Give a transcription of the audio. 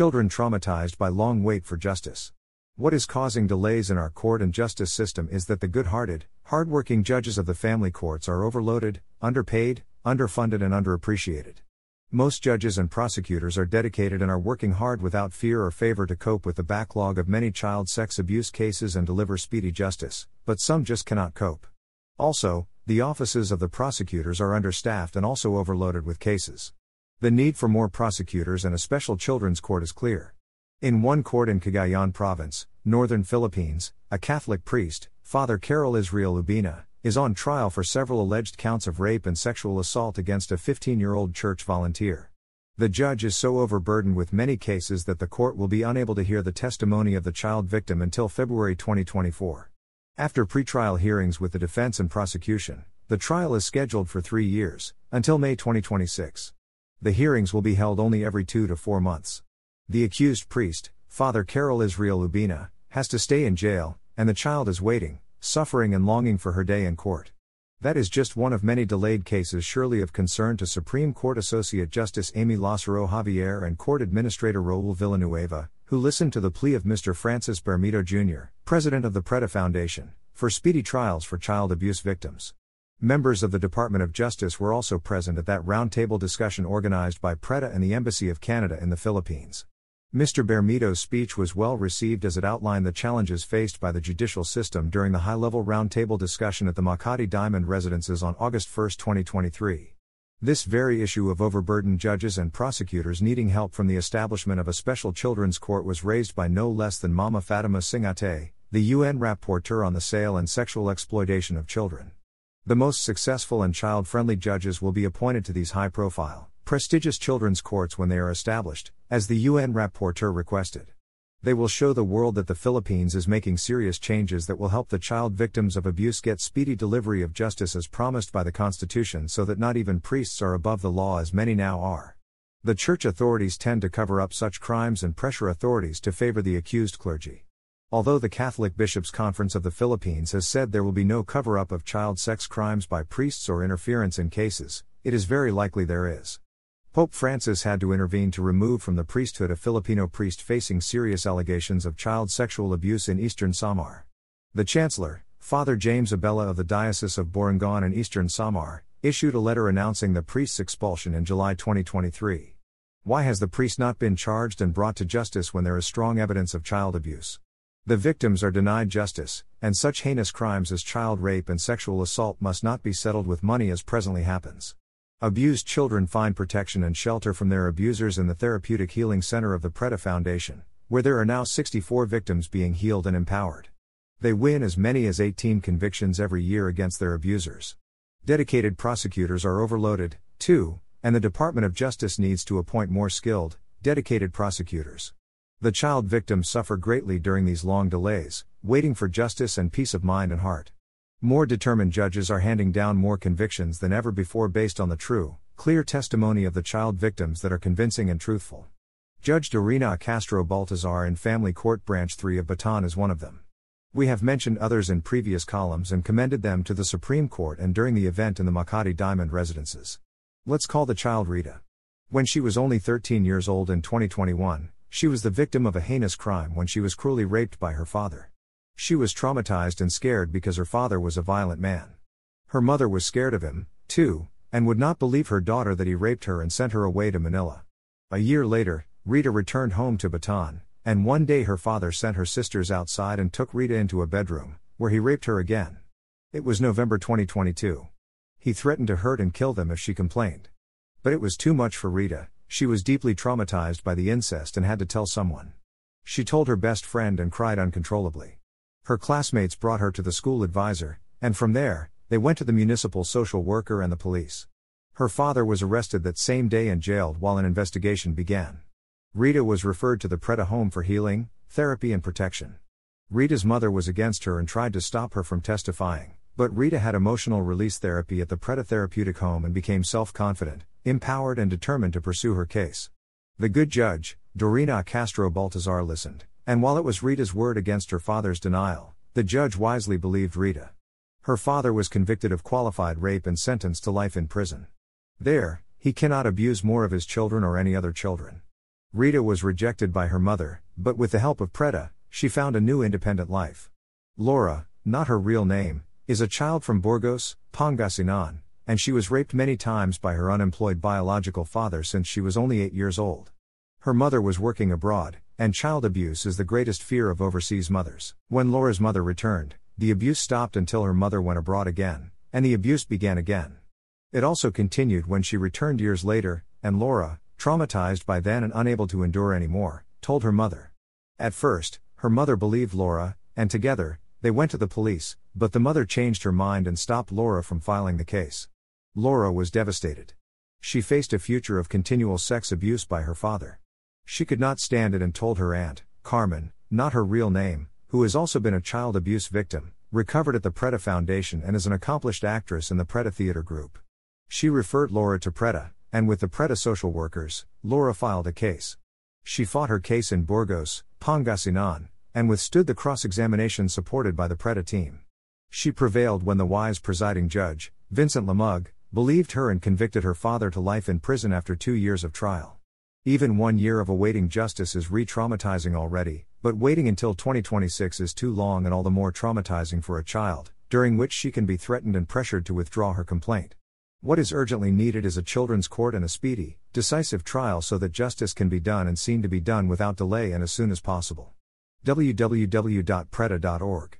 Children traumatized by long wait for justice. What is causing delays in our court and justice system is that the good hearted, hard working judges of the family courts are overloaded, underpaid, underfunded, and underappreciated. Most judges and prosecutors are dedicated and are working hard without fear or favor to cope with the backlog of many child sex abuse cases and deliver speedy justice, but some just cannot cope. Also, the offices of the prosecutors are understaffed and also overloaded with cases. The need for more prosecutors and a special children's court is clear. In one court in Cagayan province, northern Philippines, a Catholic priest, Father Carol Israel Ubina, is on trial for several alleged counts of rape and sexual assault against a 15 year old church volunteer. The judge is so overburdened with many cases that the court will be unable to hear the testimony of the child victim until February 2024. After pretrial hearings with the defense and prosecution, the trial is scheduled for three years, until May 2026. The hearings will be held only every two to four months. The accused priest, Father Carol Israel Ubina, has to stay in jail, and the child is waiting, suffering and longing for her day in court. That is just one of many delayed cases surely of concern to Supreme Court Associate Justice Amy Lázaro Javier and Court Administrator Raul Villanueva, who listened to the plea of Mr. Francis Bermedo Jr., president of the PREDA Foundation, for speedy trials for child abuse victims. Members of the Department of Justice were also present at that roundtable discussion organized by PREDA and the Embassy of Canada in the Philippines. Mr. Bermedo's speech was well received as it outlined the challenges faced by the judicial system during the high level roundtable discussion at the Makati Diamond Residences on August 1, 2023. This very issue of overburdened judges and prosecutors needing help from the establishment of a special children's court was raised by no less than Mama Fatima Singhateh, the UN rapporteur on the sale and sexual exploitation of children. The most successful and child friendly judges will be appointed to these high profile, prestigious children's courts when they are established, as the UN rapporteur requested. They will show the world that the Philippines is making serious changes that will help the child victims of abuse get speedy delivery of justice as promised by the Constitution so that not even priests are above the law as many now are. The church authorities tend to cover up such crimes and pressure authorities to favor the accused clergy. Although the Catholic Bishops' Conference of the Philippines has said there will be no cover up of child sex crimes by priests or interference in cases, it is very likely there is. Pope Francis had to intervene to remove from the priesthood a Filipino priest facing serious allegations of child sexual abuse in eastern Samar. The Chancellor, Father James Abella of the Diocese of Borongan in eastern Samar, issued a letter announcing the priest's expulsion in July 2023. Why has the priest not been charged and brought to justice when there is strong evidence of child abuse? The victims are denied justice, and such heinous crimes as child rape and sexual assault must not be settled with money as presently happens. Abused children find protection and shelter from their abusers in the Therapeutic Healing Center of the Preda Foundation, where there are now 64 victims being healed and empowered. They win as many as 18 convictions every year against their abusers. Dedicated prosecutors are overloaded, too, and the Department of Justice needs to appoint more skilled, dedicated prosecutors. The child victims suffer greatly during these long delays, waiting for justice and peace of mind and heart. More determined judges are handing down more convictions than ever before based on the true, clear testimony of the child victims that are convincing and truthful. Judge Dorina Castro Baltazar in Family Court Branch 3 of Bataan is one of them. We have mentioned others in previous columns and commended them to the Supreme Court and during the event in the Makati Diamond residences. Let's call the child Rita. When she was only 13 years old in 2021, she was the victim of a heinous crime when she was cruelly raped by her father. She was traumatized and scared because her father was a violent man. Her mother was scared of him, too, and would not believe her daughter that he raped her and sent her away to Manila. A year later, Rita returned home to Bataan, and one day her father sent her sisters outside and took Rita into a bedroom, where he raped her again. It was November 2022. He threatened to hurt and kill them if she complained. But it was too much for Rita, she was deeply traumatized by the incest and had to tell someone. She told her best friend and cried uncontrollably. Her classmates brought her to the school advisor, and from there, they went to the municipal social worker and the police. Her father was arrested that same day and jailed while an investigation began. Rita was referred to the Preda Home for healing, therapy, and protection. Rita's mother was against her and tried to stop her from testifying, but Rita had emotional release therapy at the Preda Therapeutic Home and became self confident, empowered, and determined to pursue her case. The good judge, Dorina Castro Baltazar, listened. And while it was Rita's word against her father's denial, the judge wisely believed Rita. Her father was convicted of qualified rape and sentenced to life in prison. There, he cannot abuse more of his children or any other children. Rita was rejected by her mother, but with the help of Preda, she found a new independent life. Laura, not her real name, is a child from Burgos, Pangasinan, and she was raped many times by her unemployed biological father since she was only eight years old. Her mother was working abroad, and child abuse is the greatest fear of overseas mothers. When Laura's mother returned, the abuse stopped until her mother went abroad again, and the abuse began again. It also continued when she returned years later, and Laura, traumatized by then and unable to endure anymore, told her mother. At first, her mother believed Laura, and together, they went to the police, but the mother changed her mind and stopped Laura from filing the case. Laura was devastated. She faced a future of continual sex abuse by her father. She could not stand it and told her aunt, Carmen, not her real name, who has also been a child abuse victim, recovered at the Preda Foundation and is an accomplished actress in the Preda Theater Group. She referred Laura to Preda, and with the Preda social workers, Laura filed a case. She fought her case in Burgos, Pangasinan, and withstood the cross examination supported by the Preta team. She prevailed when the wise presiding judge, Vincent Lamug, believed her and convicted her father to life in prison after two years of trial. Even one year of awaiting justice is re traumatizing already, but waiting until 2026 is too long and all the more traumatizing for a child, during which she can be threatened and pressured to withdraw her complaint. What is urgently needed is a children's court and a speedy, decisive trial so that justice can be done and seen to be done without delay and as soon as possible. www.preda.org